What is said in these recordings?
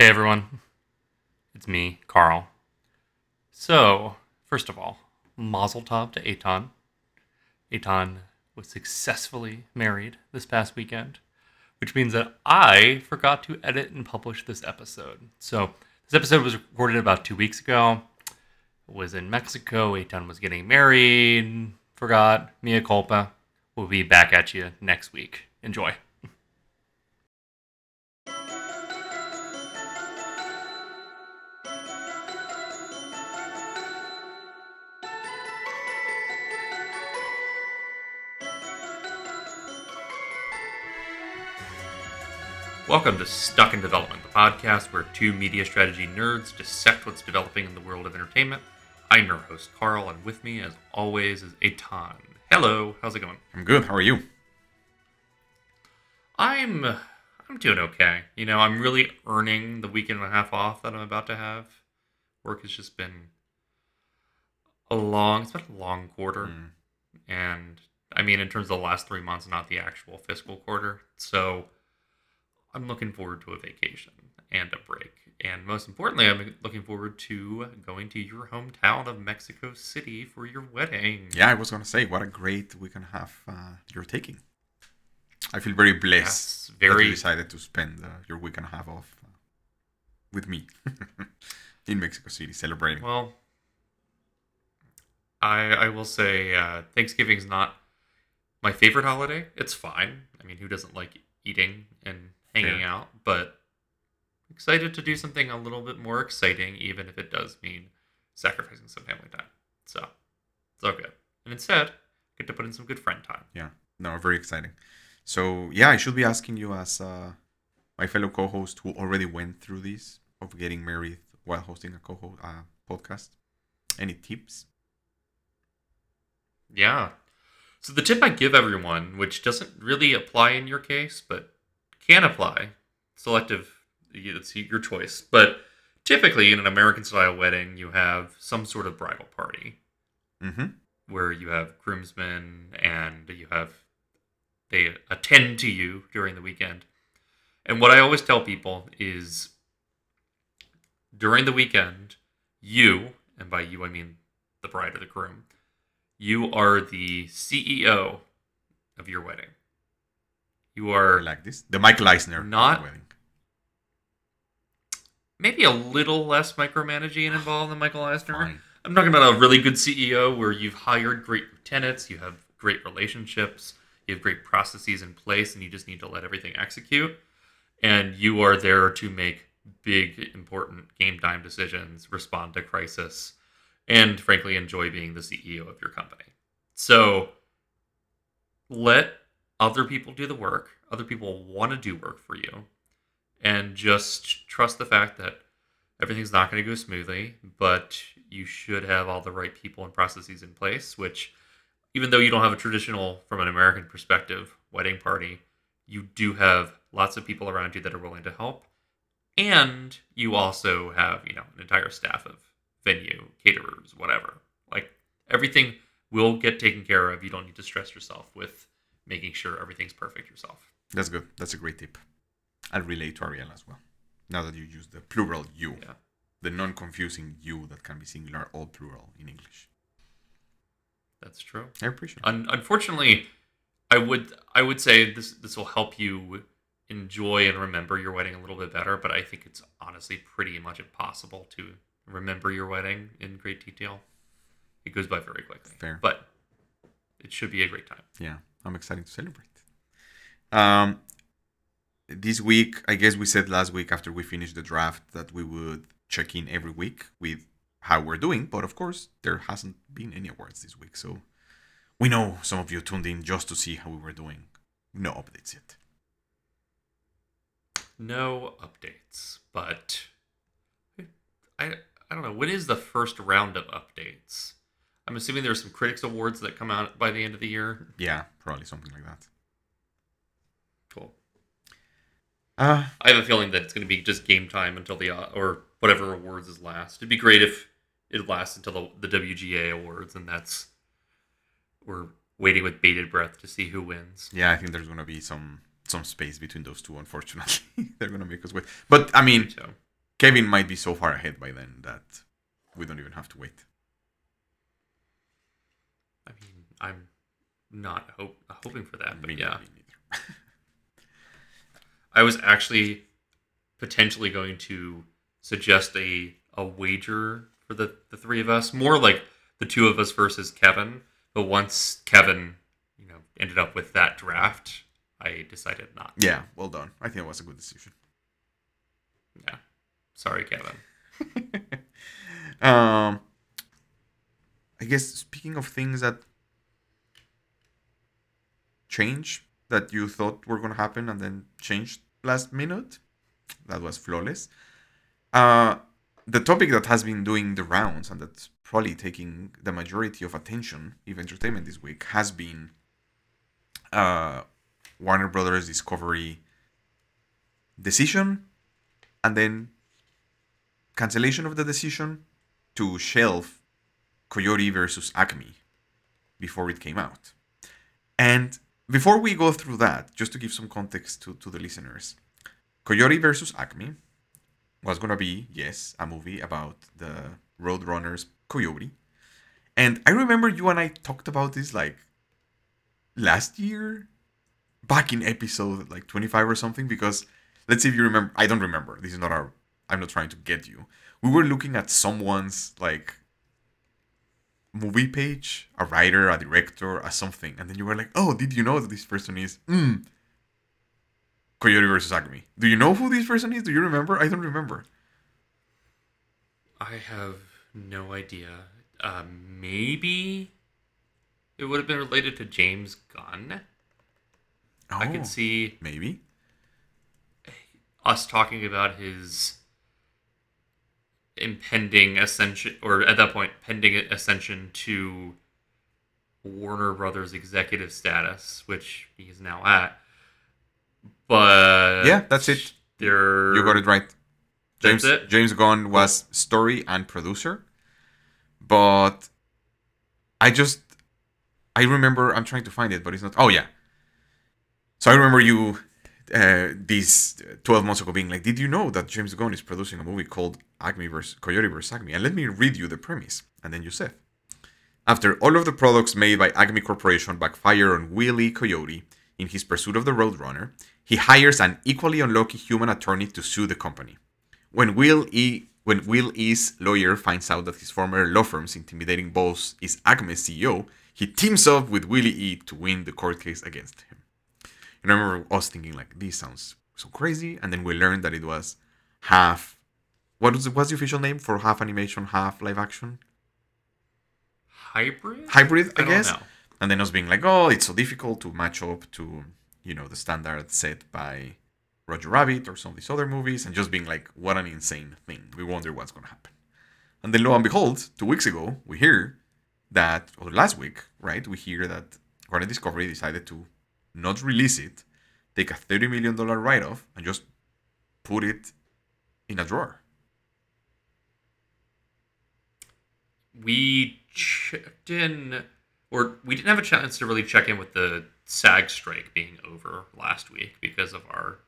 Hey everyone, it's me, Carl. So, first of all, Mazel Tov to Eitan. Eitan was successfully married this past weekend, which means that I forgot to edit and publish this episode. So, this episode was recorded about two weeks ago. It was in Mexico. Eitan was getting married. Forgot. Mia culpa. We'll be back at you next week. Enjoy. Welcome to Stuck in Development, the podcast where two media strategy nerds dissect what's developing in the world of entertainment. I'm your host, Carl, and with me, as always, is Eitan. Hello, how's it going? I'm good. How are you? I'm I'm doing okay. You know, I'm really earning the weekend and a half off that I'm about to have. Work has just been a long it's been a long quarter. Mm. And I mean in terms of the last three months, not the actual fiscal quarter. So I'm looking forward to a vacation and a break. And most importantly, I'm looking forward to going to your hometown of Mexico City for your wedding. Yeah, I was gonna say, what a great week and a half uh, you're taking. I feel very blessed Yes, that very you decided to spend uh, your week and a half off uh, with me in Mexico City celebrating. Well, I I will say uh, Thanksgiving's not my favorite holiday. It's fine. I mean, who doesn't like eating and hanging Fair. out? But excited to do something a little bit more exciting, even if it does mean sacrificing some family time. So it's all good. And instead, get to put in some good friend time. yeah, no, very exciting. So yeah, I should be asking you as uh, my fellow co-host who already went through this of getting married while hosting a co uh, podcast. Any tips? Yeah. So the tip I give everyone, which doesn't really apply in your case, but can apply, selective, it's your choice. But typically in an American style wedding, you have some sort of bridal party Mm-hmm. where you have groomsmen and you have they attend to you during the weekend. And what I always tell people is during the weekend, you, and by you I mean the bride or the groom, you are the CEO of your wedding. You I are like this. The Michael Eisner Not- wedding. maybe a little less micromanaging involved than Michael Eisner. Fine. I'm talking about a really good CEO where you've hired great lieutenants, you have great relationships, you have great processes in place, and you just need to let everything execute. And you are there to make big, important game time decisions, respond to crisis, and frankly, enjoy being the CEO of your company. So let other people do the work. Other people want to do work for you. And just trust the fact that everything's not going to go smoothly, but you should have all the right people and processes in place, which even though you don't have a traditional from an American perspective wedding party, you do have lots of people around you that are willing to help. And you also have, you know, an entire staff of venue, caterers, whatever. Like everything will get taken care of. You don't need to stress yourself with making sure everything's perfect yourself. That's good. That's a great tip. I'll relate to Ariel as well. Now that you use the plural you, Yeah. the non-confusing you that can be singular or plural in English. That's true. I appreciate it. Un- unfortunately, I would I would say this this will help you enjoy and remember your wedding a little bit better. But I think it's honestly pretty much impossible to remember your wedding in great detail. It goes by very quickly. Fair. but it should be a great time. Yeah, I'm excited to celebrate. Um, this week, I guess we said last week after we finished the draft that we would check in every week with how we're doing, but of course, there hasn't been any awards this week, so we know some of you tuned in just to see how we were doing. No updates yet. No updates, but I I don't know. When is the first round of updates? I'm assuming there's some critics awards that come out by the end of the year. Yeah, probably something like that. Cool. Uh, I have a feeling that it's going to be just game time until the uh, or whatever awards is last. It'd be great if it lasts until the, the WGA awards, and that's we're waiting with bated breath to see who wins. yeah, I think there's gonna be some some space between those two. Unfortunately, they're gonna make us wait. But I mean, Kevin might be so far ahead by then that we don't even have to wait. I mean, I'm not hope, hoping for that, but Me yeah. me. I was actually potentially going to suggest a a wager for the the three of us, more like the two of us versus Kevin. But once Kevin, you know, ended up with that draft, I decided not. Yeah, well done. I think it was a good decision. Yeah, sorry, Kevin. um, I guess speaking of things that change that you thought were going to happen and then changed last minute, that was flawless. Uh, the topic that has been doing the rounds and that's probably taking the majority of attention, of entertainment this week, has been uh, Warner Brothers Discovery decision and then cancellation of the decision to shelf Coyote versus Acme before it came out. And before we go through that, just to give some context to, to the listeners, Coyote versus Acme was going to be, yes, a movie about the Roadrunners Coyote. And I remember you and I talked about this like last year, back in episode like 25 or something, because let's see if you remember. I don't remember. This is not our. I'm not trying to get you. We were looking at someone's like movie page, a writer, a director, a something, and then you were like, "Oh, did you know that this person is mm, Coyote versus Acme? Do you know who this person is? Do you remember? I don't remember. I have no idea. Uh, maybe it would have been related to James Gunn. Oh, I could see maybe. us talking about his impending ascension, or at that point, pending ascension to Warner Brothers executive status, which he is now at. But Yeah, that's it. There, You got it right. James it? James Gunn was story and producer, but I just I remember I'm trying to find it, but it's not. Oh yeah. So I remember you uh, these 12 months ago being like, "Did you know that James Gunn is producing a movie called Acme vs. Coyote vs. Acme?" And let me read you the premise. And then you said, after all of the products made by Acme Corporation backfire on Willie Coyote in his pursuit of the Roadrunner, he hires an equally unlucky human attorney to sue the company. When Wile E. When Wile E.'s lawyer finds out that his former law firm's intimidating boss is Acme's CEO, he teams up with Willie E to win the court case against him. And I remember us thinking like, this sounds so crazy, and then we learned that it was half. What was the, what's the official name for half animation, half live action? hybrid. Hybrid, I, I guess. know. And then us being like, oh, it's so difficult to match up to, you know, the standard set by Roger Rabbit or some of these other movies, and just being like, what an insane thing. We wonder what's going to happen. And then lo and behold, two weeks ago, we hear that, or last week, right, we hear that Warner Discovery decided to not release it, take a $30 million write off, and just put it in a drawer. we checked in, or we didn't have a chance to really check in with the SAG strike being over last week because of our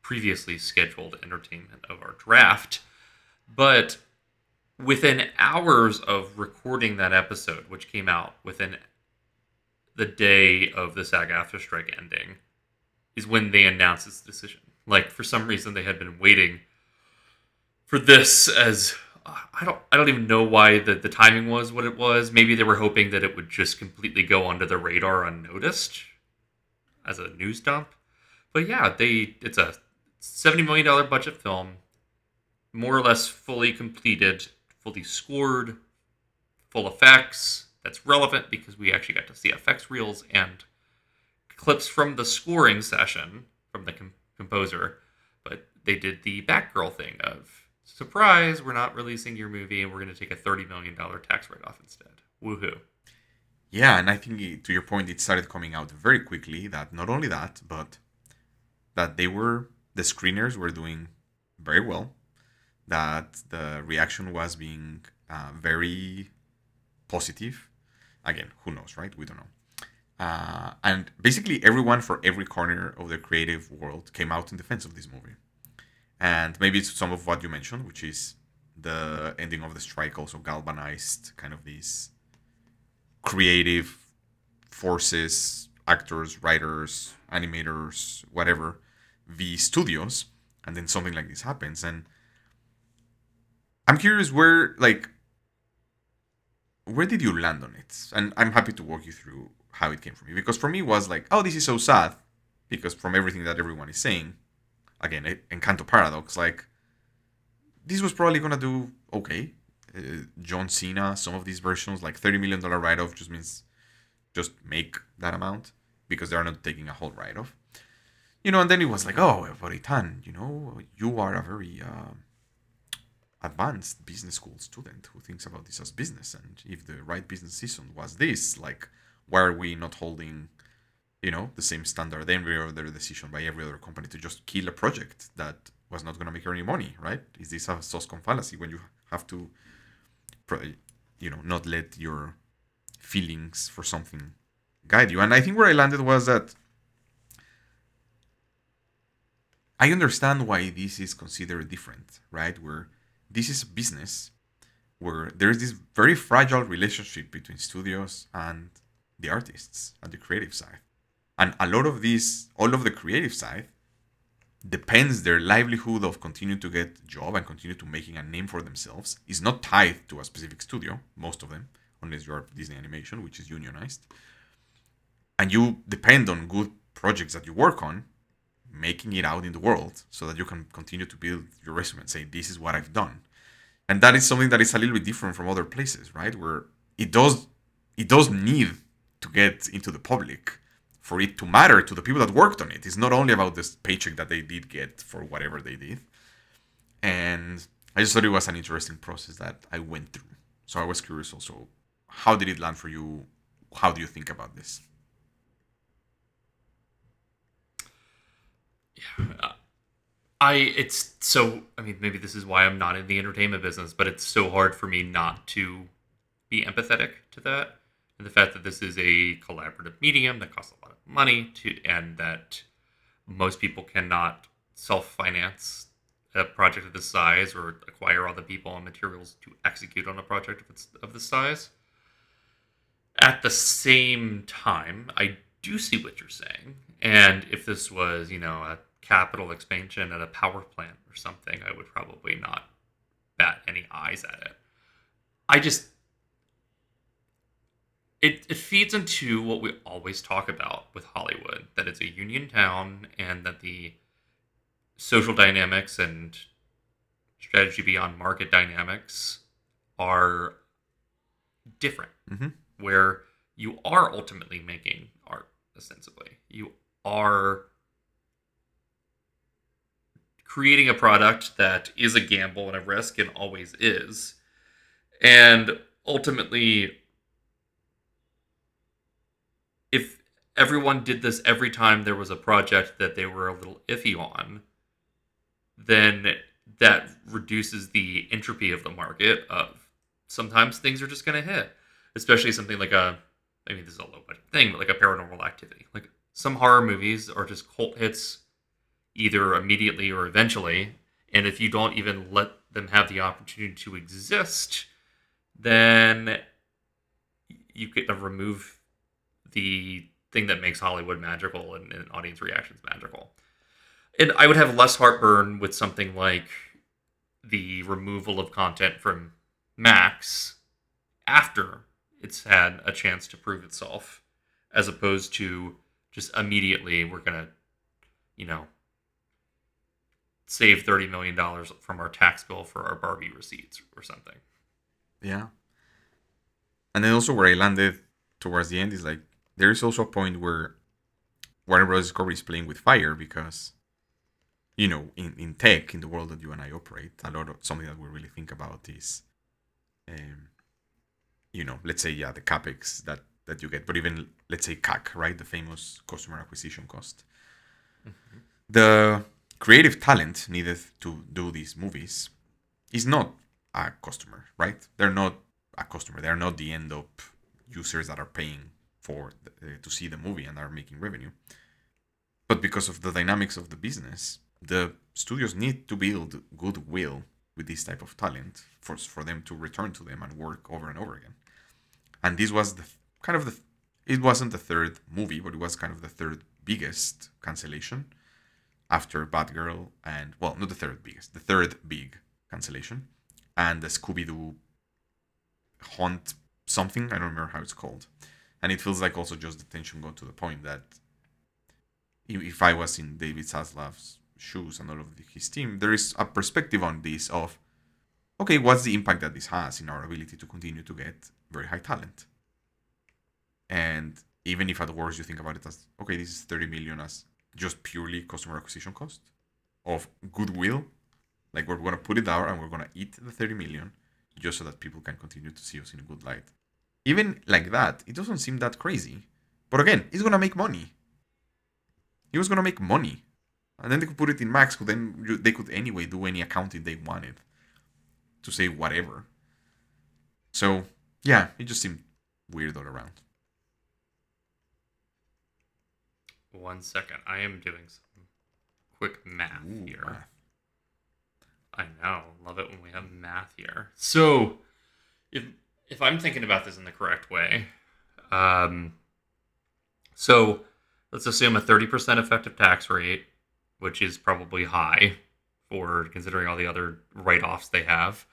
previously scheduled entertainment of our draft. But within hours of recording that episode, which came out within the day of the SAG-AFTRA strike ending, is when they announced this decision. Like for some reason, they had been waiting for this as uh, I don't I don't even know why the, the timing was what it was. Maybe they were hoping that it would just completely go under the radar unnoticed as a news dump. But yeah, they it's a seventy million dollar budget film, more or less fully completed, fully scored, full effects. That's relevant because we actually got to see effects reels and clips from the scoring session from the com- composer. But they did the Batgirl thing of surprise, we're not releasing your movie and we're going to take a $30 million tax write off instead. Woohoo. Yeah, and I think to your point, it started coming out very quickly that not only that, but that they were the screeners were doing very well, that the reaction was being uh, very positive. Again, who knows, right? We don't know. Uh, and basically, everyone for every corner of the creative world came out in defense of this movie. and maybe it's some of what you mentioned, which is the ending of the strike also galvanized kind of these creative forces, actors, writers, animators, whatever, the studios, and then something like this happens. And I'm curious where, like, where did you land on it? And I'm happy to walk you through how it came for me because for me it was like, oh, this is so sad because from everything that everyone is saying, again, Encanto paradox, like this was probably gonna do okay. Uh, John Cena, some of these versions, like thirty million dollar write off, just means just make that amount because they're not taking a whole write off. You know, and then it was like, oh, but Eitan, you know, you are a very uh, advanced business school student who thinks about this as business, and if the right business season was this, like, why are we not holding you know the same standard every other decision by every other company to just kill a project that was not going to make any money right? Is this a sunk cost fallacy when you have to you know not let your feelings for something guide you? And i think where i landed was that i understand why this is considered different right? Where this is a business where there is this very fragile relationship between studios and the artists and the creative side and a lot of these, all of the creative side, depends their livelihood of continuing to get job and continue to making a name for themselves is not tied to a specific studio, most of them, unless you're Disney Animation, which is unionized. And you depend on good projects that you work on, making it out in the world so that you can continue to build your resume and say, this is what I've done. And that is something that is a little bit different from other places, right? Where it does it does need to get into the public for it to matter to the people that worked on it. It's not only about this paycheck that they did get for whatever they did. And I just thought it was an interesting process that I went through. So I was curious also, how did it land for you? How do you think about this? Yeah. I it's so I mean maybe this is why I'm not in the entertainment business, but it's so hard for me not to be empathetic to that and the fact that this is a collaborative medium that costs a lot of money to and that most people cannot self-finance a project of this size or acquire all the people and materials to execute on a project of, its, of this size. At the same time, I do see what you're saying. And if this was, you know, a capital expansion at a power plant or something, I would probably not bat any eyes at it. I just it, it feeds into what we always talk about with Hollywood that it's a union town and that the social dynamics and strategy beyond market dynamics are different. Mm-hmm. Where you are ultimately making art, ostensibly. You are creating a product that is a gamble and a risk and always is. And ultimately, if everyone did this every time there was a project that they were a little iffy on, then that reduces the entropy of the market of sometimes things are just going to hit, especially something like a I mean this is a low budget thing, but like a paranormal activity. Like some horror movies are just cult hits either immediately or eventually, and if you don't even let them have the opportunity to exist, then you can remove the thing that makes Hollywood magical and, and audience reactions magical. And I would have less heartburn with something like the removal of content from Max after it's had a chance to prove itself, as opposed to just immediately we're gonna, you know, save thirty million dollars from our tax bill for our Barbie receipts or something. Yeah. And then also where I landed towards the end is like there is also a point where Warner Bros. Discovery is playing with fire because, you know, in, in tech, in the world that you and I operate, a lot of something that we really think about is, um, you know, let's say yeah, the capex that that you get, but even let's say CAC, right, the famous customer acquisition cost. Mm-hmm. The creative talent needed to do these movies is not a customer, right? They're not a customer. They're not the end up users that are paying for uh, to see the movie and are making revenue. But because of the dynamics of the business, the studios need to build goodwill with this type of talent for for them to return to them and work over and over again. And this was the kind of the it wasn't the third movie, but it was kind of the third biggest cancellation after Batgirl and well, not the third biggest, the third big cancellation, and the Scooby Doo Haunt something. I don't remember how it's called, and it feels like also just the tension got to the point that if I was in David Zaslav's shoes and all of his team, there is a perspective on this of okay, what's the impact that this has in our ability to continue to get very high talent? And even if at worst you think about it as okay, this is 30 million as just purely customer acquisition cost of goodwill, like we're gonna put it out and we're gonna eat the 30 million just so that people can continue to see us in a good light. Even like that, it doesn't seem that crazy. But again, he's gonna make money. He was gonna make money, and then they could put it in Max. Who then they could anyway do any accounting they wanted to say whatever. So yeah, it just seemed weird all around. One second, I am doing some quick math Ooh, here. math. I know, love it when we have math here. So, if if I'm thinking about this in the correct way, um, so let's assume a 30% effective tax rate, which is probably high for considering all the other write-offs they have,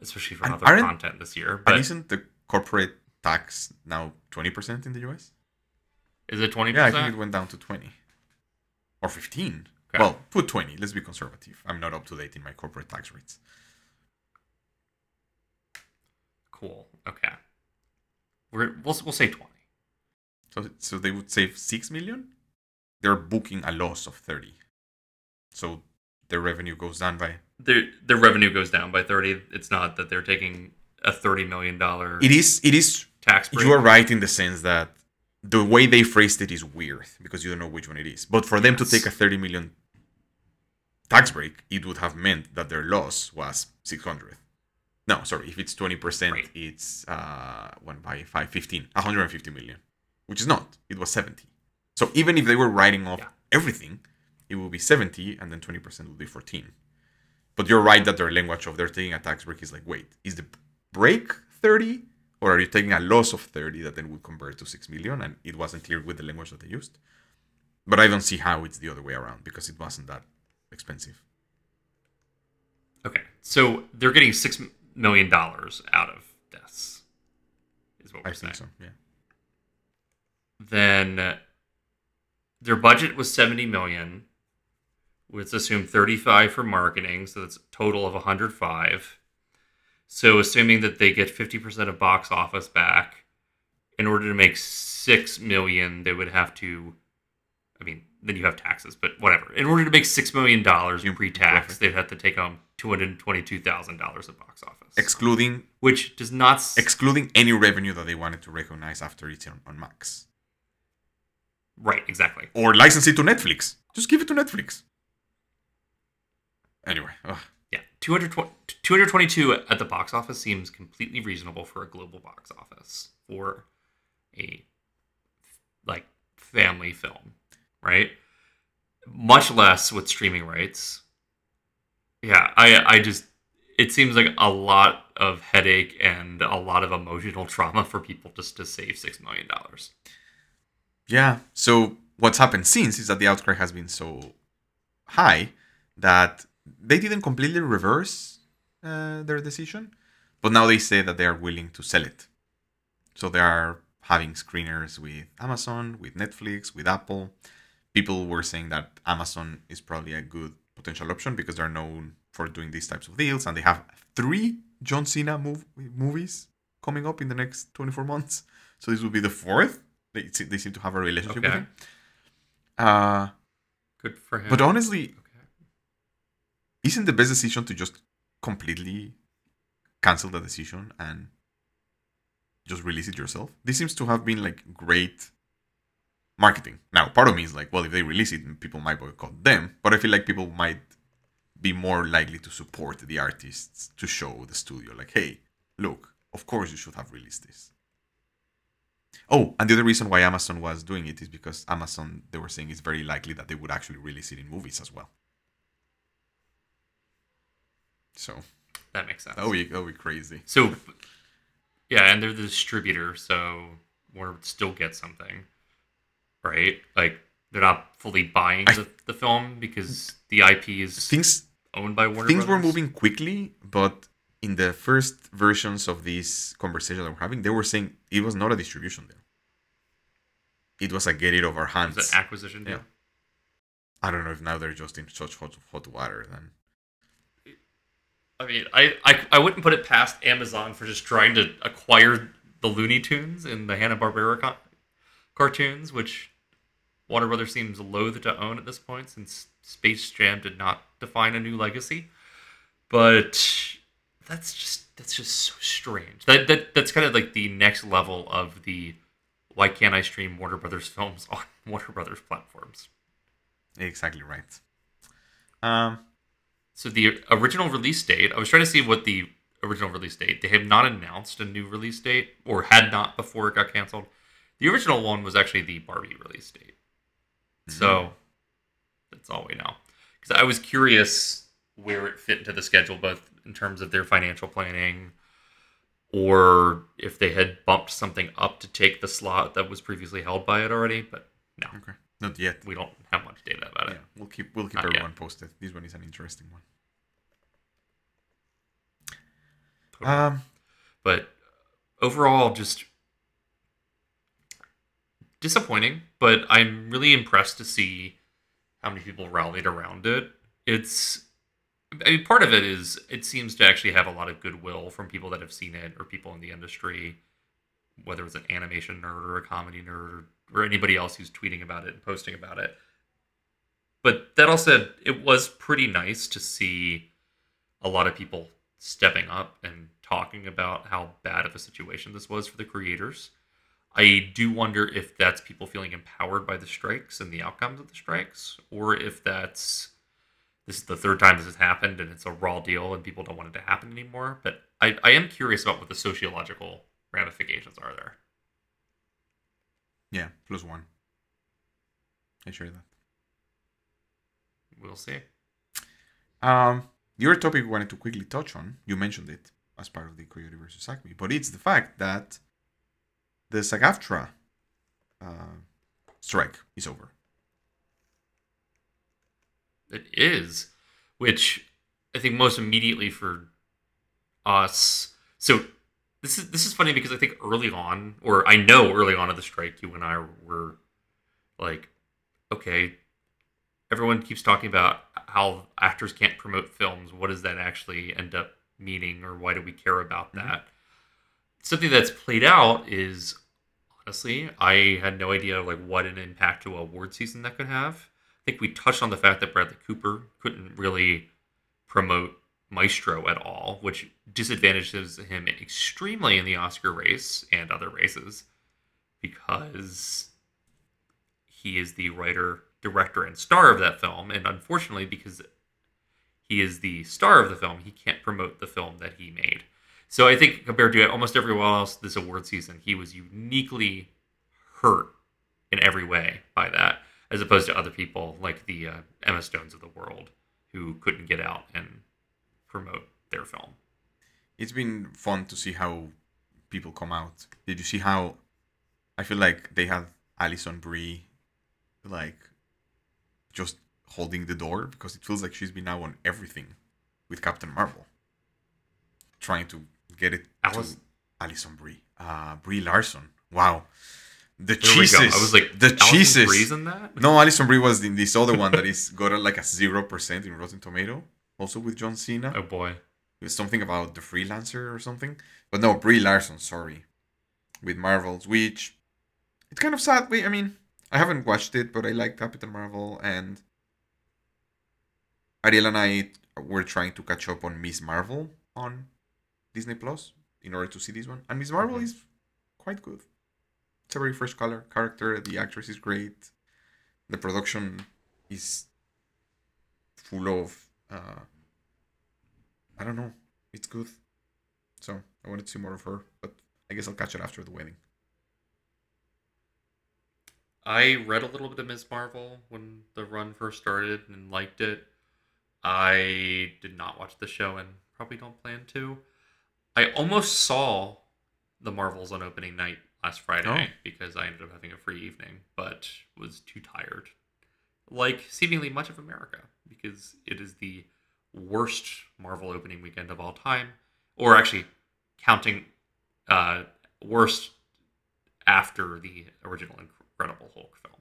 especially for And other content this year. But isn't the corporate tax now twenty percent in the US? Is it 20%? Yeah, I think it went down to twenty or fifteen. Okay. Well, put twenty. Let's be conservative. I'm not up to date in my corporate tax rates. Cool. Okay. We're, we'll we'll say 20. So, so they would save six million. They're booking a loss of thirty. So their revenue goes down by. Their their revenue goes down by 30. It's not that they're taking a 30 million dollar It is. It is. tax break. You are right in the sense that the way they phrased it is weird because you don't know which one it is. But for them to take a thirty million tax break, it would have meant that their loss was six hundred. No, sorry. If it's twenty percent, Right. it's uh one by five, 15, 150 million, which is not. It was seventy. So even if they were writing off Yeah. everything, it would be seventy, and then twenty percent will be fourteen. But you're right that their language of they're taking a tax break is like, wait, is the break thirty, or are you taking a loss of thirty that then would convert to six million? And it wasn't clear with the language that they used. But I don't see how it's the other way around because it wasn't that expensive. Okay, so they're getting six million dollars out of this. Is what we're I saying. think so. Yeah. Then uh, their budget was seventy million. Let's assume thirty-five for marketing, so that's a total of one hundred five. So assuming that they get fifty percent of box office back, in order to make six million, they would have to. I mean, then you have taxes, but whatever. In order to make six million dollars pre-tax, they'd have to take home two hundred twenty-two thousand dollars of box office, Excluding which does not. s- excluding any revenue that they wanted to recognize after it's on, on Max. right, exactly. Or license it to Netflix. Just give it to Netflix. Anyway, ugh. Yeah, 220 222 at the box office seems completely reasonable for a global box office for a like family film, right? Much less with streaming rights. Yeah, I I just it seems like a lot of headache and a lot of emotional trauma for people just to save 6 million dollars. Yeah. So what's happened since is that the outcry has been so high that they didn't completely reverse uh, their decision, but now they say that they are willing to sell it. So they are having screeners with Amazon, with Netflix, with Apple. People were saying that Amazon is probably a good potential option because they're known for doing these types of deals, and they have three John Cena mov- movies coming up in the next 24 months. So this will be the fourth. They, they seem to have a relationship with Okay. him. Uh, Good for him. but honestly, okay. Isn't the best decision to just completely cancel the decision and just release it yourself? This seems to have been like great marketing. Now, part of me is like, well, if they release it, people might boycott them, but I feel like people might be more likely to support the artists to show the studio, like, hey, look, of course you should have released this. Oh, and the other reason why Amazon was doing it is because Amazon, they were saying it's very likely that they would actually release it in movies as well. So That makes sense. be that would be crazy. So, yeah, and they're the distributor, so Warner would still get something, right? Like they're not fully buying the, the film because the IP is Things owned by Warner. things were moving quickly, but in the first versions of this conversation that we're having, they were saying it was not a distribution deal. It was a get it It hands. was an acquisition deal. Yeah. I don't know if now they're just in such hot, hot water. Then I mean, I, I I wouldn't put it past Amazon for just trying to acquire the Looney Tunes and the Hanna Barbera co- cartoons, which Warner Brothers seems loath to own at this point, since Space Jam did not define a new legacy. But that's just that's just so strange. That that that's kind of like the next level of the why can't I stream Warner Brothers films on Warner Brothers platforms? exactly right. Um, So the original release date, I was trying to see what the original release date. They have not announced a new release date, or had not before it got canceled. The original one was actually the Barbie release date. Mm-hmm. So that's all we know. Because I was curious where it fit into the schedule, both in terms of their financial planning, or if they had bumped something up to take the slot that was previously held by it already. But no, okay, not yet. we don't have much data about Yeah, it. we'll keep we'll keep Not yet. everyone posted. This one is an interesting one. Totally. Um, but overall just disappointing but i'm really impressed to see how many people rallied around it it's I mean, part of it is it seems to actually have a lot of goodwill from people that have seen it or people in the industry whether it's an animation nerd or a comedy nerd or anybody else who's tweeting about it and posting about it but that all said it was pretty nice to see a lot of people stepping up and talking about how bad of a situation this was for the creators. I do wonder if that's people feeling empowered by the strikes and the outcomes of the strikes, or if that's this is the third time this has happened and it's a raw deal and people don't want it to happen anymore. But I, I am curious about what the sociological ramifications are there. Yeah, plus one. I share that. We'll see. Um, your topic we wanted to quickly touch on, you mentioned it as part of the Coyote versus Acme, but it's the fact that the SAG-AFTRA uh, strike is over. It is, which I think most immediately for us. So this is this is funny because I think early on, or I know early on of the strike, you and I were like, okay, everyone keeps talking about how actors can't promote films. What does that actually end up meaning, or why do we care about Mhm. that? Something that's played out is honestly, I had no idea like what an impact to award season that could have. I think we touched on the fact that Bradley Cooper couldn't really promote Maestro at all, which disadvantages him extremely in the Oscar race and other races because he is the writer, director, and star of that film. And unfortunately, because he is the star of the film, he can't promote the film that he made. So I think compared to almost everyone else this award season, he was uniquely hurt in every way by that, as opposed to other people like the uh, Emma Stones of the world who couldn't get out and promote their film. It's been fun to see how people come out. Did you see how I feel like they had Alison Brie like just holding the door because it feels like she's been now on everything with Captain Marvel. Trying to get it Alice- to Alison Brie. Uh Brie Larson. Wow. The There cheeses. I was like, the Alison cheeses. Brie's in that? No, Alison Brie was in this other one that is got a, like a zero percent in Rotten Tomato, also with John Cena. Oh boy. It was something about the freelancer or something. But no, Brie Larson, sorry, with Marvels, which it's kind of sad. Wait, I mean, I haven't watched it, but I like Captain Marvel, and Ariel and I were trying to catch up on Miss Marvel on Disney Plus in order to see this one, and Miss Marvel Mhm. is quite good. It's a very fresh color character. The actress is great. The production is full of. Uh, I don't know. It's good. So I wanted to see more of her, but I guess I'll catch it after the wedding. I read a little bit of Ms. Marvel when the run first started and liked it. I did not watch the show and probably don't plan to. I almost saw the Marvels on opening night last Friday Oh. because I ended up having a free evening, but was too tired. Like seemingly much of America, because it is the worst Marvel opening weekend of all time, or actually counting uh, worst after the original Incredible Hulk film.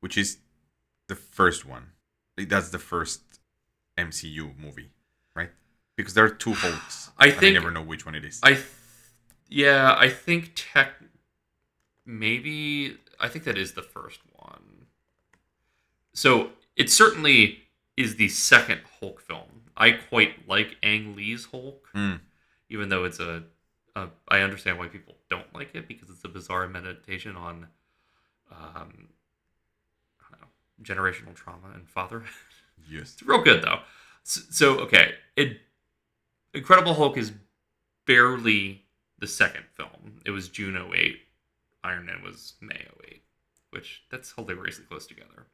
which is the first one. That's the first MCU movie, right? Because there are two Hulks. I think- I never know which one it is. I, th- yeah, I think tech, maybe I think that is the first one. So it certainly is the second Hulk film. I quite like Ang Lee's Hulk, Mm. even though it's a, a. I understand why people don't like it because it's a bizarre meditation on, um, I don't know, generational trauma and fatherhood. yes. It's real good though. So, so okay, it Incredible Hulk is barely the second film. It was June 08. Iron Man was May 08, which that's hilariously close together.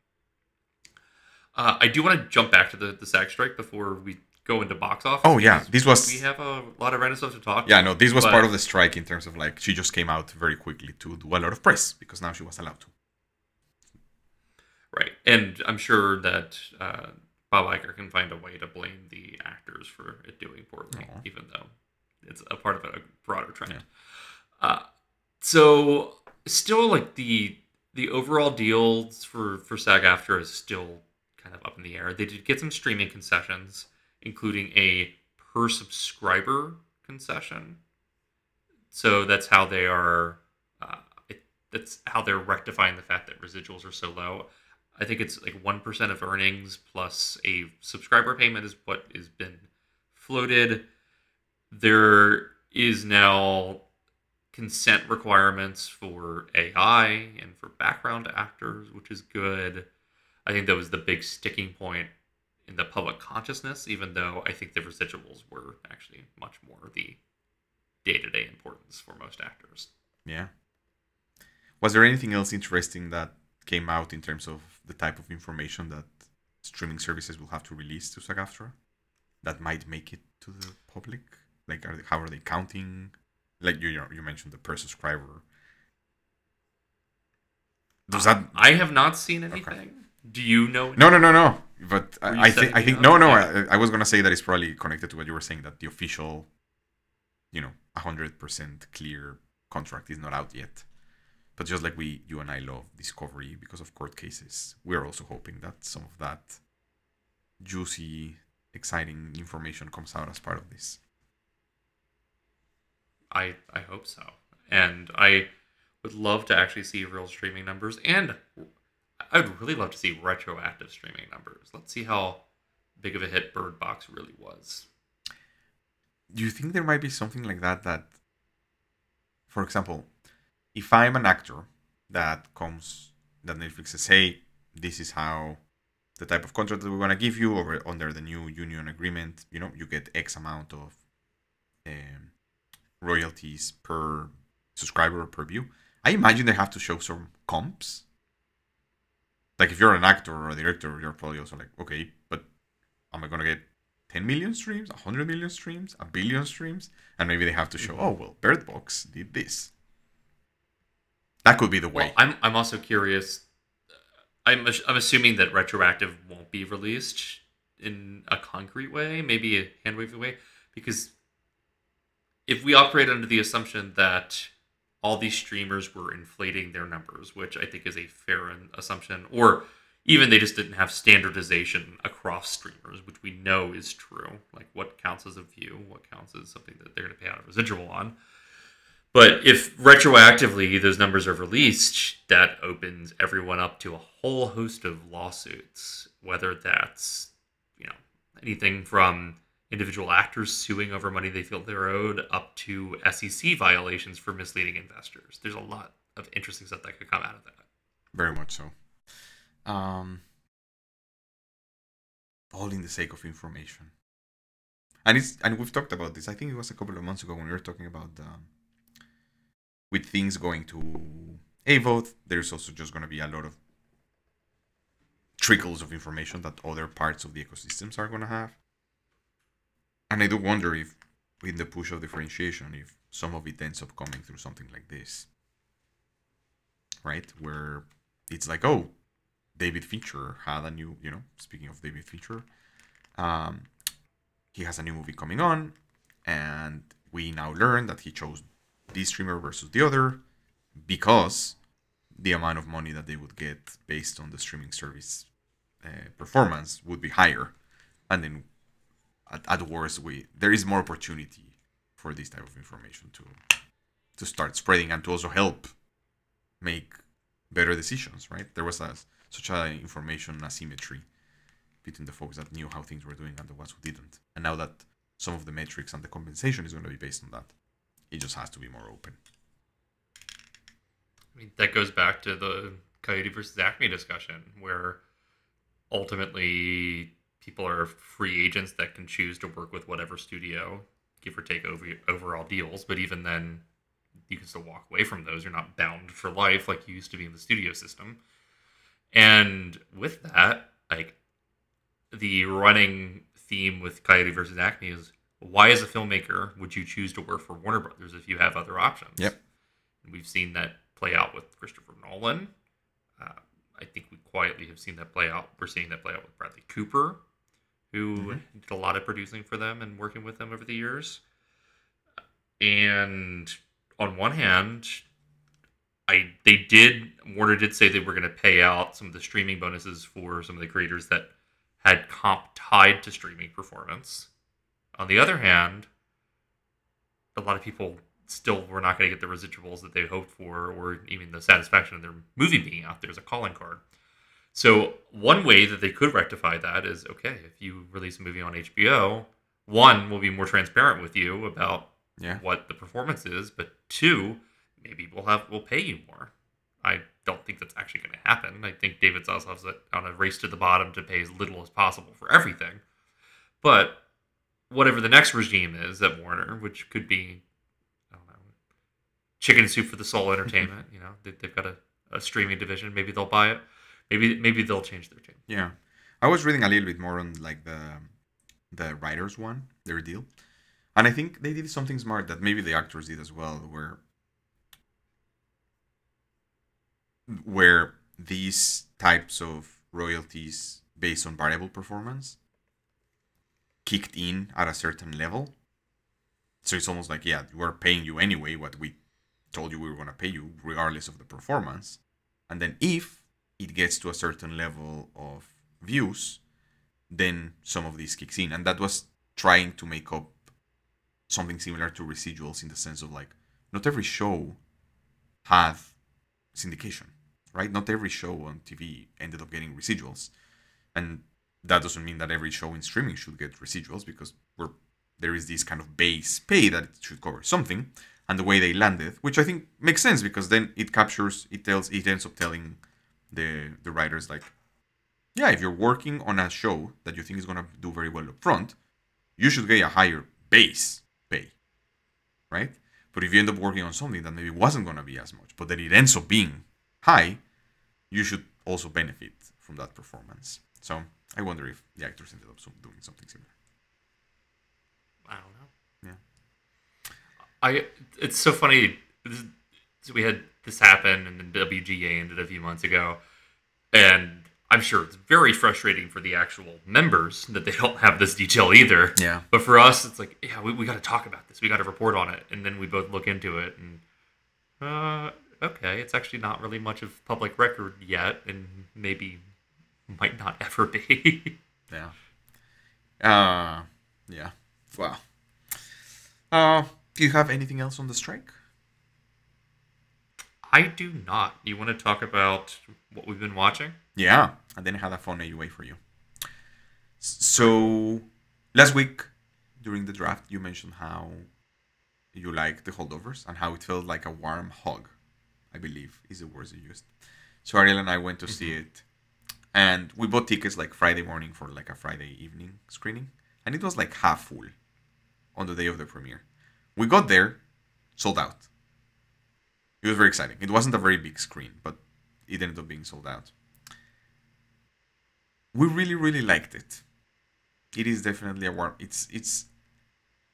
Uh, I do want to jump back to the the SAG strike before we go into box office. Oh, yeah, this was- we have a lot of random stuff to talk. Yeah, no, this was But- part of the strike in terms of like she just came out very quickly to do a lot of press because now she was allowed to. Right. And I'm sure that uh, Bob Iger can find a way to blame the actors for it doing poorly, Aw. even though it's a part of a broader trend. Yeah. Uh, so still like the the overall deals for for SAG-AFTRA is still kind of up in the air. They did get some streaming concessions, including a per subscriber concession. So that's how they are. Uh, it, that's how they're rectifying the fact that residuals are so low. I think it's like one percent of earnings plus a subscriber payment is what has been floated. There is now consent requirements for AI and for background actors, which is good. I think that was the big sticking point in the public consciousness, even though I think the residuals were actually much more the day to day importance for most actors. Yeah. Was there anything else interesting that came out in terms of the type of information that streaming services will have to release to SAG-AFTRA that might make it to the public? Like, are they, how are they counting? Like you you mentioned the per subscriber. Does that? I have not seen anything. Do you know? No, no, no, no. But I, I think I think no, no. I, I was gonna say that it's probably connected to what you were saying that the official, you know, hundred percent clear contract is not out yet. But just like we, you and I love discovery because of court cases, we're also hoping that some of that juicy, exciting information comes out as part of this. I I hope so, and I would love to actually see real streaming numbers, and I would really love to see retroactive streaming numbers. Let's see how big of a hit Bird Box really was. Do you think there might be something like that? That, for example, if I'm an actor that comes that Netflix says, "Hey, this is how the type of contract that we want to give you, or under the new union agreement, you know, you get X amount of um, royalties per subscriber or per view." I imagine they have to show some comps. Like if you're an actor or a director, you're probably also like, okay, but am I gonna get 10 million streams, 100 million streams, a billion streams? And maybe they have to show, Mhm. oh, well, Bird Box did this. That could be the way. Well, I'm I'm also curious. I'm I'm assuming that retroactive won't be released in a concrete way, maybe a hand wavy way, because if we operate under the assumption that all these streamers were inflating their numbers, which I think is a fair assumption, or even they just didn't have standardization across streamers, which we know is true. Like what counts as a view, what counts as something that they're going to pay out a residual on. But if retroactively those numbers are released, that opens everyone up to a whole host of lawsuits, whether that's, you know, anything from individual actors suing over money they feel they're owed up to SEC violations for misleading investors. There's a lot of interesting stuff that could come out of that. Very much so. Um, all in the sake of information. And it's and we've talked about this. I think it was a couple of months ago when we were talking about um, with things going to a vote. There's also just going to be a lot of trickles of information that other parts of the ecosystems are going to have. And I do wonder if, in the push of differentiation, if some of it ends up coming through something like this, right? Where it's like, oh, David Fincher had a new, you know, speaking of David Fincher, um, he has a new movie coming on, and we now learn that he chose this streamer versus the other because the amount of money that they would get based on the streaming service uh, performance would be higher, and then at, at worst, we there is more opportunity for this type of information to to start spreading and to also help make better decisions. Right? There was a, such an information asymmetry between the folks that knew how things were doing and the ones who didn't, and now that some of the metrics and the compensation is going to be based on that, it just has to be more open. I mean, that goes back to the Coyote versus Acme discussion, where ultimately people are free agents that can choose to work with whatever studio, give or take over, overall deals. But even then, you can still walk away from those. You're not bound for life like you used to be in the studio system. And with that, like the running theme with Coyote versus Acme is why, as a filmmaker, would you choose to work for Warner Brothers if you have other options? Yep. And we've seen that play out with Christopher Nolan. Uh, I think we quietly have seen that play out. We're seeing that play out with Bradley Cooper, who Mhm. did a lot of producing for them and working with them over the years. And on one hand, I they did Warner did say they were going to pay out some of the streaming bonuses for some of the creators that had comp tied to streaming performance. On the other hand, a lot of people still were not going to get the residuals that they hoped for, or even the satisfaction of their movie being out there as a calling card. So one way that they could rectify that is okay, if you release a movie on HBO, one will be more transparent with you about Yeah. what the performance is, but two, maybe we'll have we'll pay you more. I don't think that's actually going to happen. I think David Zaslav's on a race to the bottom to pay as little as possible for everything. But whatever the next regime is at Warner, which could be, I don't know, chicken soup for the soul entertainment. you know, they, they've got a, a streaming division. Maybe they'll buy it. Maybe maybe they'll change their tune. Yeah, I was reading a little bit more on like the the writers one, their deal, and I think they did something smart that maybe the actors did as well, where where these types of royalties based on variable performance kicked in at a certain level. So it's almost like, yeah, we're paying you anyway what we told you we were going to pay you, regardless of the performance. And then if it gets to a certain level of views, then some of these kicks in. And that was trying to make up something similar to residuals in the sense of like, not every show had syndication, right? Not every show on TV ended up getting residuals. And that doesn't mean that every show in streaming should get residuals because we're there is this kind of base pay that it should cover something and the way they landed which i think makes sense because then it captures it tells it ends up telling the the writers like yeah if you're working on a show that you think is going to do very well up front you should get a higher base pay right but if you end up working on something that maybe wasn't going to be as much but then it ends up being high you should also benefit from that performance so I wonder if the actors ended up doing something similar. I don't know. Yeah. I it's so funny. So we had this happened and then WGA ended a few months ago, and I'm sure it's very frustrating for the actual members that they don't have this detail either. Yeah. But for us, it's like, yeah, we, we got to talk about this. We got to report on it, and then we both look into it, and uh, okay, it's actually not really much of public record yet, and maybe might not ever be. yeah. Uh, yeah. Wow. Uh, do you have anything else on the strike? I do not. You want to talk about what we've been watching? Yeah, I didn't have a fun AUA for you. So, last week during the draft, you mentioned how you like the holdovers and how it felt like a warm hug, I believe is the words you used. So, Ariel and I went to see mm-hmm. it, and we bought tickets like Friday morning for like a Friday evening screening, and it was like half full on the day of the premiere. We got there, sold out. It was very exciting. It wasn't a very big screen, but it ended up being sold out. We really really liked it. It is definitely a warm it's it's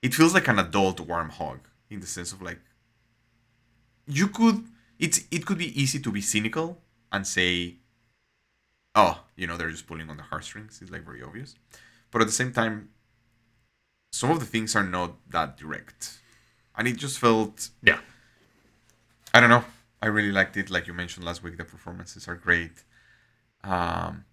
it feels like an adult warm hug in the sense of like you could it's it could be easy to be cynical and say oh you know they're just pulling on the heartstrings. It's like very obvious. But at the same time some of the things are not that direct. And it just felt Yeah. I don't know i really liked it like you mentioned last week the performances are great um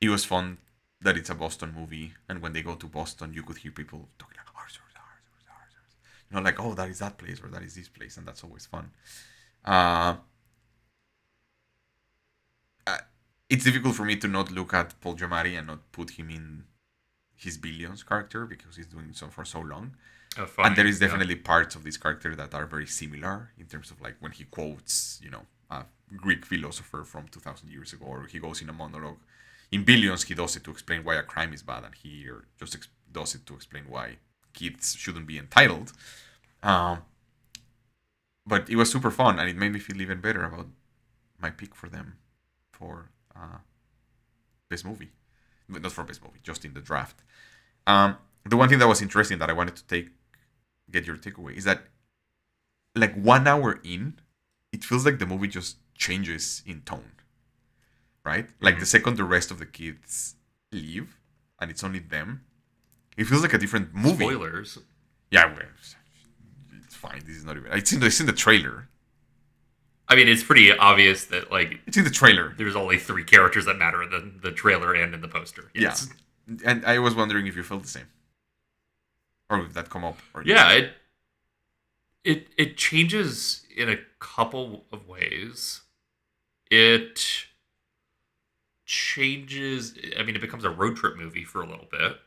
it was fun that it's a boston movie and when they go to boston you could hear people talking like "Horse, horse, horse, horse, horse, horse." you know like oh that is that place or that is this place and that's always fun uh, it's difficult for me to not look at Paul Giamatti and not put him in his billions character because he's doing so for so long. Oh, and there is Yeah. definitely parts of this character that are very similar in terms of like when he quotes, you know, a Greek philosopher from 2000 years ago, or he goes in a monologue. In Billions, he does it to explain why a crime is bad, and here just ex- does it to explain why kids shouldn't be entitled. Um, but it was super fun, and it made me feel even better about my pick for them for uh, best movie, not for best movie, just in the draft. Um, the one thing that was interesting that I wanted to take get your takeaway is that like one hour in, it feels like the movie just changes in tone, right? Like Mhm. the second the rest of the kids leave and it's only them, it feels like a different movie. Spoilers. Yeah, well, it's fine. This is not even. It's in the, it's in the trailer. I mean, it's pretty obvious that like It's in the trailer. there's only three characters that matter in the, the trailer and in the poster. Yeah. And I was wondering if you felt the same, or that come up. Yeah. It it it changes in a couple of ways. It changes. I mean, it becomes a road trip movie for a little bit,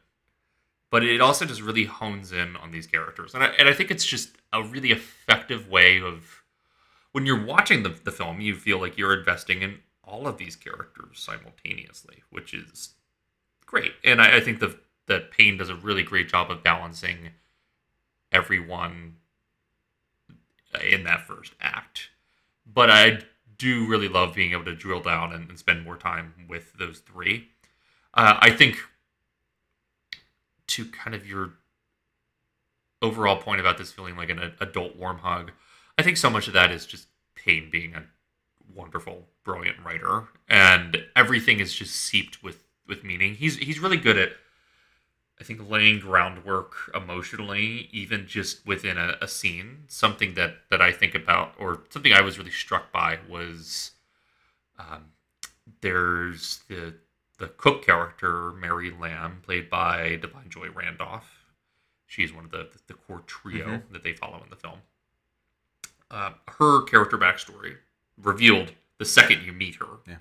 but it also just really hones in on these characters, and I, and I think it's just a really effective way of when you're watching the, the film, you feel like you're investing in all of these characters simultaneously, which is great. And I, I think the that Payne does a really great job of balancing everyone in that first act. But I do really love being able to drill down and, and spend more time with those three. Uh, I think to kind of your overall point about this feeling like an adult warm hug, I think so much of that is just Payne being a wonderful, brilliant writer, and everything is just seeped with with meaning. He's he's really good at, I think, laying groundwork emotionally, even just within a, a scene. Something that that I think about, or something I was really struck by, was um, there's the the cook character Mary Lamb, played by Da'Vine Joy Randolph. She's one of the the core trio Mhm. that they follow in the film. Uh, her character backstory revealed the second you meet her Yeah.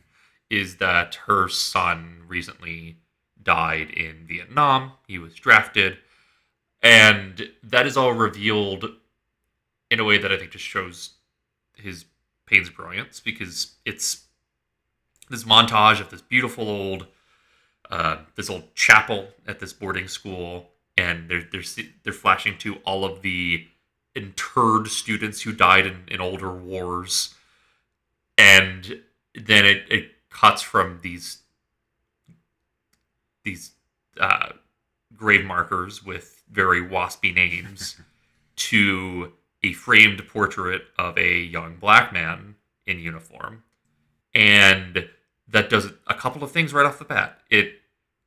is that her son recently died in Vietnam. He was drafted, and that is all revealed in a way that I think just shows his Payne's brilliance because it's this montage of this beautiful old uh, this old chapel at this boarding school, and they're they're they're flashing to all of the interred students who died in, in older wars, and then it, it cuts from these these uh, grave markers with very waspy names to a framed portrait of a young black man in uniform. And that does a couple of things right off the bat. It,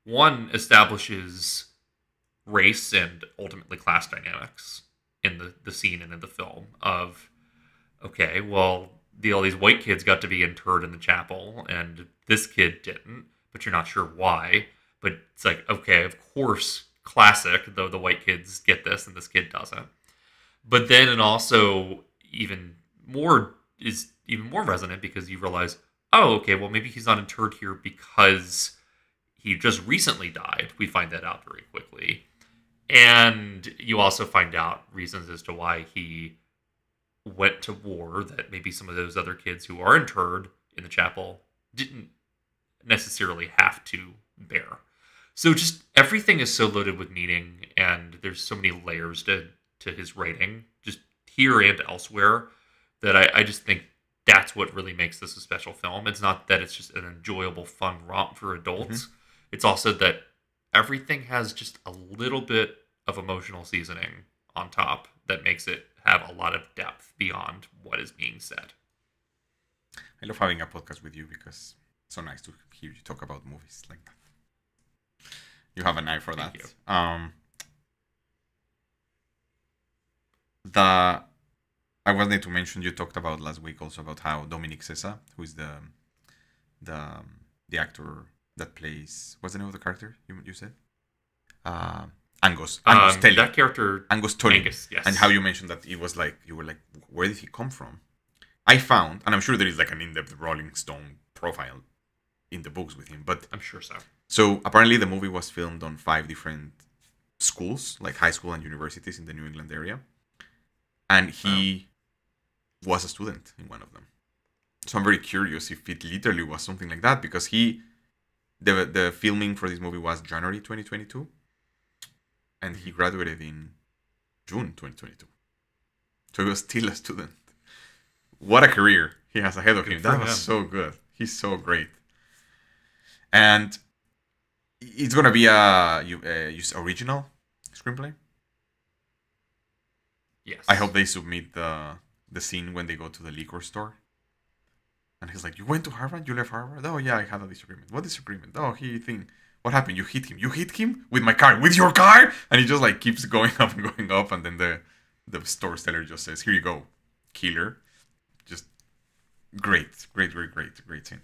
one, establishes race and ultimately class dynamics in the, the scene and in the film of, okay, well, the, all these white kids got to be interred in the chapel and this kid didn't, but you're not sure why. But it's like, okay, of course, classic, though the white kids get this and this kid doesn't. But then it also even more is even more resonant because you realize, oh, okay, well maybe he's not interred here because he just recently died. We find that out very quickly. And you also find out reasons as to why he went to war that maybe some of those other kids who are interred in the chapel didn't necessarily have to bear. So just everything is so loaded with meaning and there's so many layers to to his writing, just here and elsewhere, that I, I just think that's what really makes this a special film. It's not that it's just an enjoyable, fun romp for adults. Mm-hmm. It's also that everything has just a little bit of emotional seasoning on top that makes it have a lot of depth beyond what is being said. I love having a podcast with you because it's so nice to hear you talk about movies like that. You have an eye for Thank that. Um, the I wanted to mention you talked about last week also about how Dominic Sessa, who is the the the actor that plays what's the name of the character you you said? Uh, Angus Angus Um, Telly that character, Angus Tully Angus, yes. and how you mentioned that it was like you were like where did he come from i found and i'm sure there is like an in-depth rolling stone profile in the books with him but I'm sure so. so apparently the movie was filmed on five different schools like high school and universities in the new england area and he was a student in one of them so i'm very curious if it literally was something like that because he the the filming for this movie was january 2022 and he mm-hmm. graduated in June 2022. So he was still a student. What a career he has ahead of Good him. That was him. so good. He's so great. And it's gonna be a you uh, use original screenplay. Yes. I hope they submit the the scene when they go to the liquor store. And he's like, "You went to Harvard? You left Harvard? Oh yeah, I had a disagreement. What disagreement? Oh, he thing. What happened? You hit him. You hit him with my car. With your car?" And he just like keeps going up and going up, and then the the store seller just says, "Here you go, killer." Just great, great, great, great, great scene.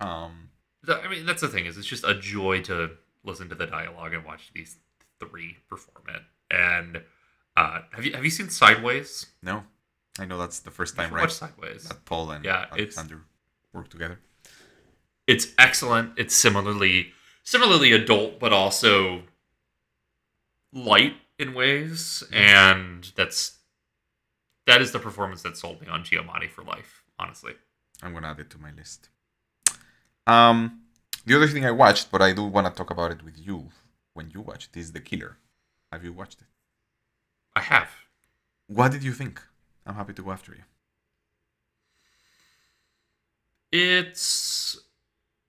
Um, I mean, that's the thing is, it's just a joy to listen to the dialogue and watch these three perform it. And uh, have you have you seen Sideways? no, I know that's the first time, right? Watch Sideways. That Paul and Yeah, it's- Alexander work together. It's excellent. It's similarly similarly adult, but also light in ways, and that's that is the performance that sold me on Giamatti for life. Honestly, I'm gonna add it to my list. Um, the other thing I watched, but I do want to talk about it with you when you watched, is The Killer. Have you watched it? I have. What did you think? I'm happy to go after you. It's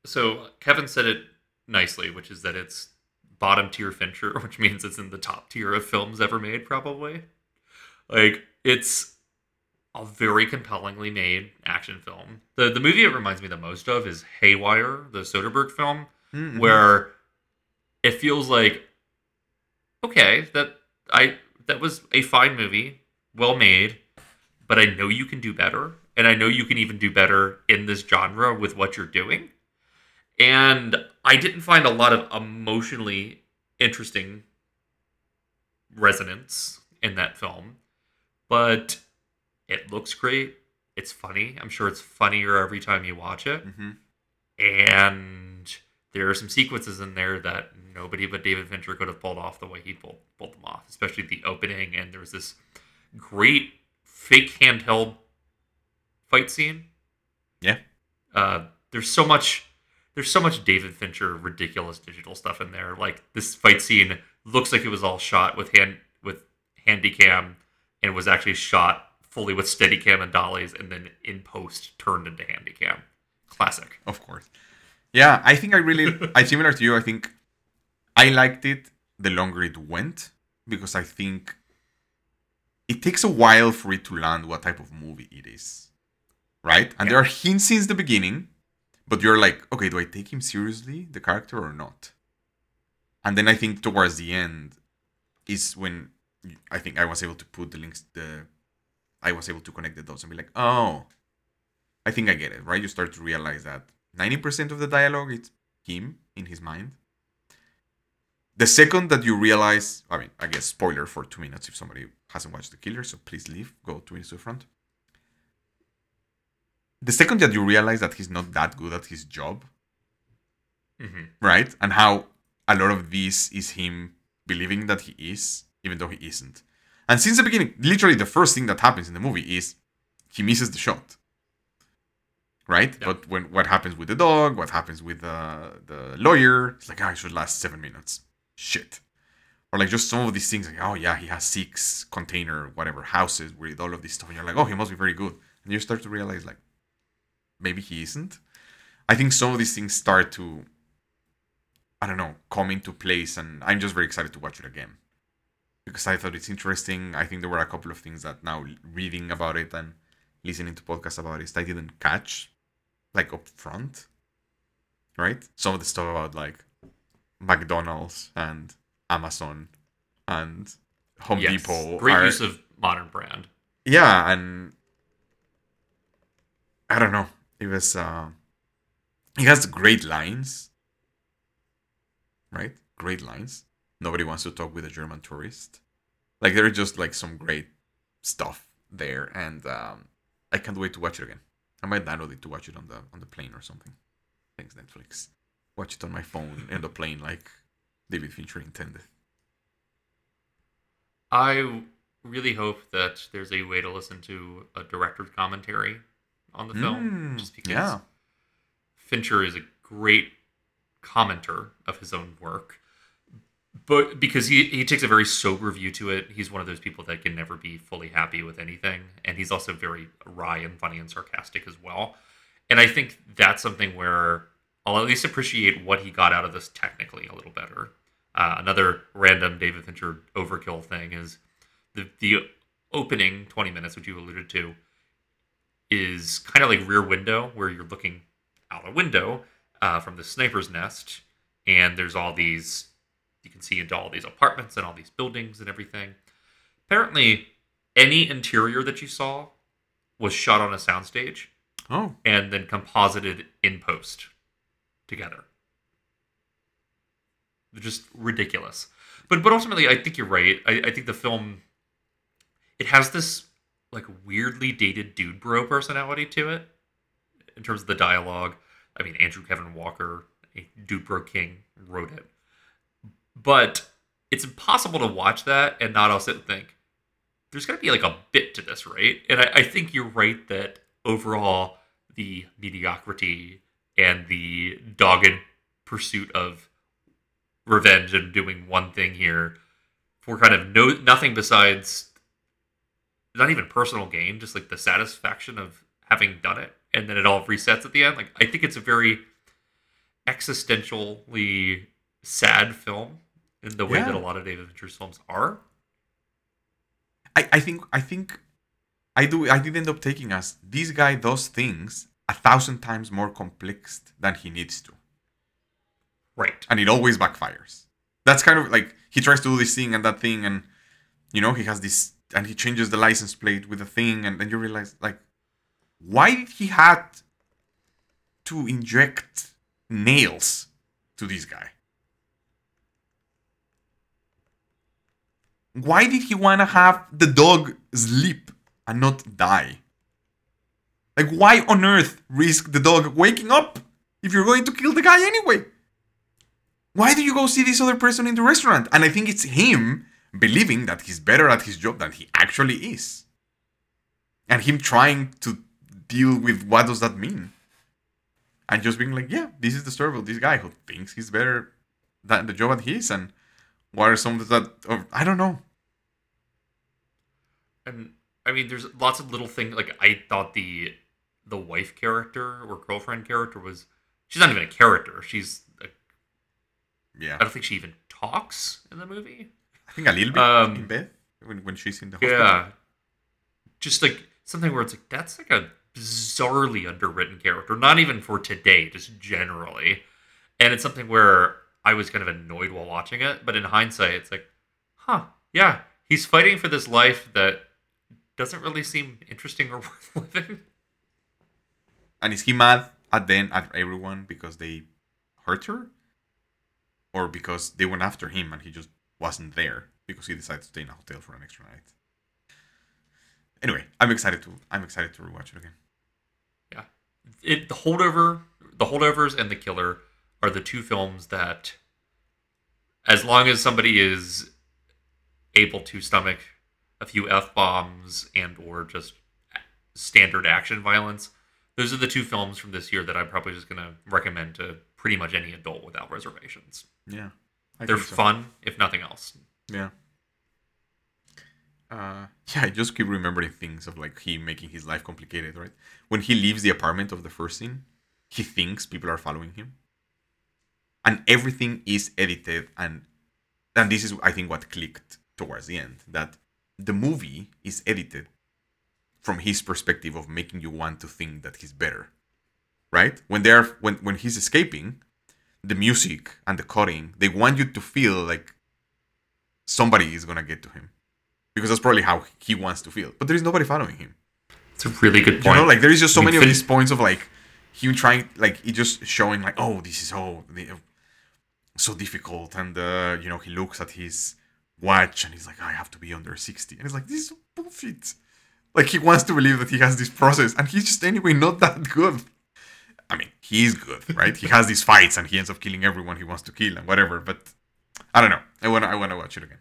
so Kevin said it nicely, which is that it's bottom tier Fincher, which means it's in the top tier of films ever made, probably. Like it's a very compellingly made action film. The the movie it reminds me the most of is Haywire, the Soderbergh film, Mhm. where it feels like okay, that I that was a fine movie, well made, but I know you can do better, and I know you can even do better in this genre with what you're doing. And I didn't find a lot of emotionally interesting resonance in that film, but it looks great. It's funny. I'm sure it's funnier every time you watch it Mhm. and there are some sequences in there that nobody but David Fincher could have pulled off the way he pulled pulled them off, especially the opening. And there was this great fake handheld fight scene. Yeah. Uh, there's so much. There's so much David Fincher ridiculous digital stuff in there. Like this fight scene looks like it was all shot with hand with handycam and was actually shot fully with steadicam and dollies and then in post turned into handycam. Classic. Of course. Yeah, I think I really, I similar to you. I think I liked it the longer it went because I think it takes a while for it to land what type of movie it is, right? And there are hints since the beginning, but you're like, okay, do I take him seriously, the character, or not? And then I think towards the end is when I think I was able to put the links, the I was able to connect the dots and be like, oh, I think I get it, right? You start to realize that 90% of the dialogue is him in his mind. The second that you realize, I mean, I guess spoiler for two minutes if somebody hasn't watched The Killer, so please leave, go two minutes to the front. The second that you realize that he's not that good at his job, hmm right? And how a lot of this is him believing that he is, even though he isn't. And since the beginning, literally the first thing that happens in the movie is he misses the shot. Right? Yeah. But when what happens with the dog, what happens with the the lawyer, it's like, oh, it should last seven minutes. Shit. Or like just some of these things, like, oh yeah, he has six container, whatever, houses with all of this stuff. And you're like, oh, he must be very good. And you start to realize like maybe he isn't. I think some of these things start to I don't know, come into place, and I'm just very excited to watch it again because I thought it's interesting. I think there were a couple of things that now reading about it and listening to podcasts about it, I didn't catch like up front. Right? Some of the stuff about like McDonald's and Amazon and Home Yes. Depot. Great are- use of modern brand. yeah, and I don't know. It was uh he has great lines. Right? Great lines. Nobody wants to talk with a German tourist. Like there's just like some great stuff there and um I can't wait to watch it again. I might download it to watch it on the on the plane or something. Thanks Netflix. Watch it on my phone and the plane like David Fincher intended. I really hope that there's a way to listen to a director's commentary on the film, Mm, just because yeah. Fincher is a great commenter of his own work. But because he, he takes a very sober view to it, he's one of those people that can never be fully happy with anything. And he's also very wry and funny and sarcastic as well. And I think that's something where I'll at least appreciate what he got out of this technically a little better. Uh, another random David Fincher overkill thing is the the opening 20 minutes, which you alluded to, is kind of like Rear Window, where you're looking out a window uh, from the sniper's nest, and there's all these you can see into all these apartments and all these buildings and everything. Apparently, any interior that you saw was shot on a soundstage Oh. and then composited in post together. Just ridiculous. But but ultimately, I think you're right. I, I think the film it has this like weirdly dated dude bro personality to it in terms of the dialogue. I mean, Andrew Kevin Walker, a dude bro king, wrote it. But it's impossible to watch that and not also think there's got to be like a bit to this, right? And I, I think you're right that overall the mediocrity and the dogged pursuit of revenge and doing one thing here for kind of no nothing besides not even personal gain, just like the satisfaction of having done it, and then it all resets at the end. Like I think it's a very existentially sad film in the way Yeah. that a lot of David Fincher's films are. I, I think I think I do I did end up taking as this guy does things a thousand times more complex than he needs to. Right. And it always backfires. That's kind of like he tries to do this thing and that thing and you know he has this and he changes the license plate with a thing and then you realize like why did he had to inject nails to this guy? Why did he want to have the dog sleep and not die? Like, why on earth risk the dog waking up if you're going to kill the guy anyway? Why do you go see this other person in the restaurant? And I think it's him believing that he's better at his job than he actually is. And him trying to deal with what does that mean? And just being like, yeah, this is the story of this guy who thinks he's better than the job that he is. And what are some of that? Or, I don't know. And I mean, there's lots of little things. Like I thought the the wife character or girlfriend character was she's not even a character. She's a, Yeah. I don't think she even talks in the movie. I think a little bit Um, in bed when, when she's in the hospital. Yeah, just like something where it's like that's like a bizarrely underwritten character. Not even for today, just generally. And it's something where I was kind of annoyed while watching it, but in hindsight, it's like, huh, yeah, he's fighting for this life that doesn't really seem interesting or worth living. And is he mad at then at everyone because they hurt her? Or because they went after him and he just wasn't there because he decided to stay in a hotel for an extra night? Anyway, I'm excited to I'm excited to rewatch it again. Yeah, it the holdover, the holdovers, and the killer are the two films that, as long as somebody is able to stomach a few f bombs and or just standard action violence, those are the two films from this year that I'm probably just gonna recommend to pretty much any adult without reservations. Yeah. I They're so. fun, if nothing else. Yeah. Uh, yeah, I just keep remembering things of like he making his life complicated, right? When he leaves the apartment of the first scene, he thinks people are following him. And everything is edited and and this is I think what clicked towards the end that the movie is edited from his perspective of making you want to think that he's better. Right? When they're when when he's escaping, the music and the cutting, they want you to feel like somebody is gonna get to him. Because that's probably how he wants to feel. But there is nobody following him. It's a really good point. You know, like there is just so many of these points of like him trying, like he just showing like, oh, this is so so difficult, and uh, you know he looks at his watch and he's like, I have to be under sixty, and it's like this is bullshit. Like he wants to believe that he has this process, and he's just anyway not that good. I mean, he's good, right? he has these fights, and he ends up killing everyone he wants to kill, and whatever. But I don't know. I wanna, I wanna watch it again.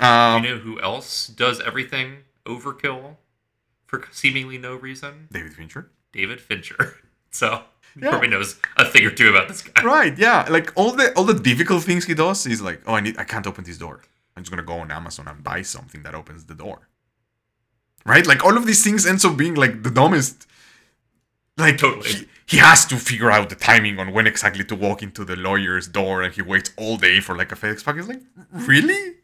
Um, you know who else does everything overkill for seemingly no reason? David Fincher. David Fincher. So Yeah. probably knows a thing or two about this guy. right yeah. Like all the all the difficult things he does is like oh i need i can't open this door. I'm just gonna go on amazon and buy something that opens the door. Right? Like all of these things ends up being like the dumbest. Like Totally. he, he has to figure out the timing on when exactly to walk into the lawyer's door and he waits all day for like a fedex package. Like really?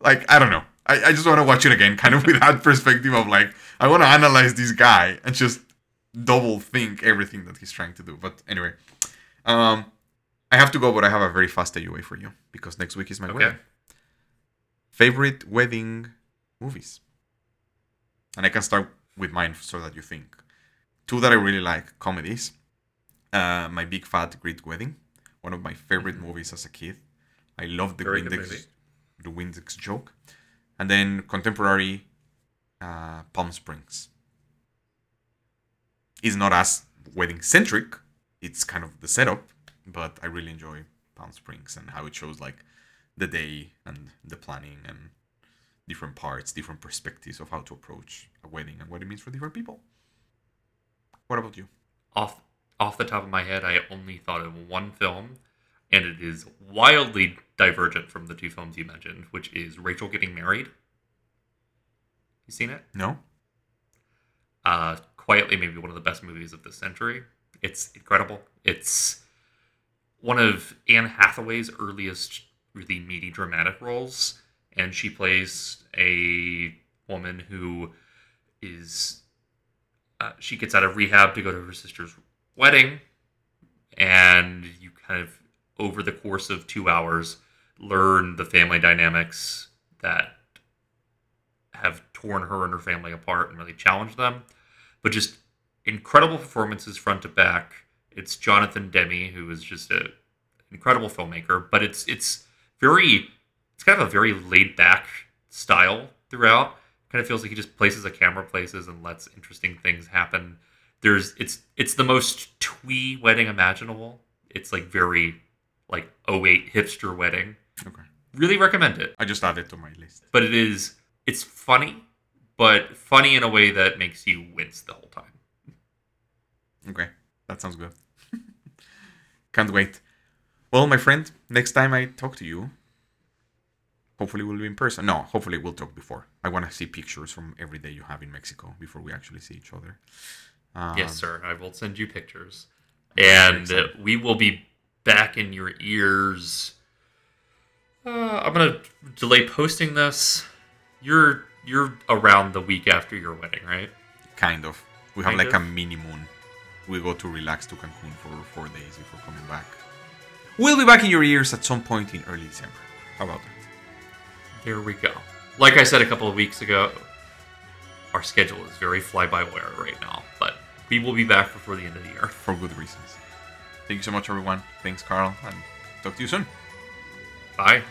Like i don't know. I, I just want to watch it again kind of with that perspective of like i want to analyze this guy and just double think everything that he's trying to do but anyway um I have to go, but I have a very fast AUA for you because next week is my Okay. wedding. Favorite wedding movies, and I can start with mine so that you think. Two that I really like comedies. Uh, my Big Fat Greek Wedding, one of my favorite movies as a kid. I love the Mm-hmm. Very Windex, the Windex joke, and then contemporary uh, Palm Springs. Is not as wedding centric. It's kind of the setup, but I really enjoy Palm Springs and how it shows like the day and the planning and different parts, different perspectives of how to approach a wedding and what it means for different people. What about you? Off off the top of my head, I only thought of one film, and it is wildly divergent from the two films you mentioned, which is Rachel Getting Married. You seen it? No? uh, quietly maybe one of the best movies of the century. It's incredible. It's one of Anne Hathaway's earliest really meaty dramatic roles, and she plays a woman who is uh, she gets out of rehab to go to her sister's wedding, and you kind of over the course of two hours learn the family dynamics that have torn her and her family apart and really challenged them. But just incredible performances front to back. It's Jonathan Demme, who is just a incredible filmmaker, but it's it's very it's kind of a very laid back style throughout. Kind of feels like he just places a camera places and lets interesting things happen. There's it's it's the most twee wedding imaginable. It's like very like 08 hipster wedding. Okay. Really recommend it I just added it to my list. but it is it's funny, but funny in a way that makes you wince the whole time. Okay. That sounds good. Can't wait. Well, my friend, next time I talk to you, hopefully we'll be in person. No, hopefully we'll talk before. I want to see pictures from every day you have in Mexico before we actually see each other. Um, yes, sir. I will send you pictures, and uh, we will be back in your ears. Uh, I'm gonna delay posting this. You're you're around the week after your wedding, right? Kind of. We have Kind like a mini moon. We go to relax to Cancun for four days before coming back. We'll be back in your ears at some point in early December. How about that? Here we go. Like I said a couple of weeks ago, our schedule is very fly by wire right now, but we will be back before the end of the year. For good reasons. Thank you so much, everyone. Thanks, Carl, and talk to you soon. Bye.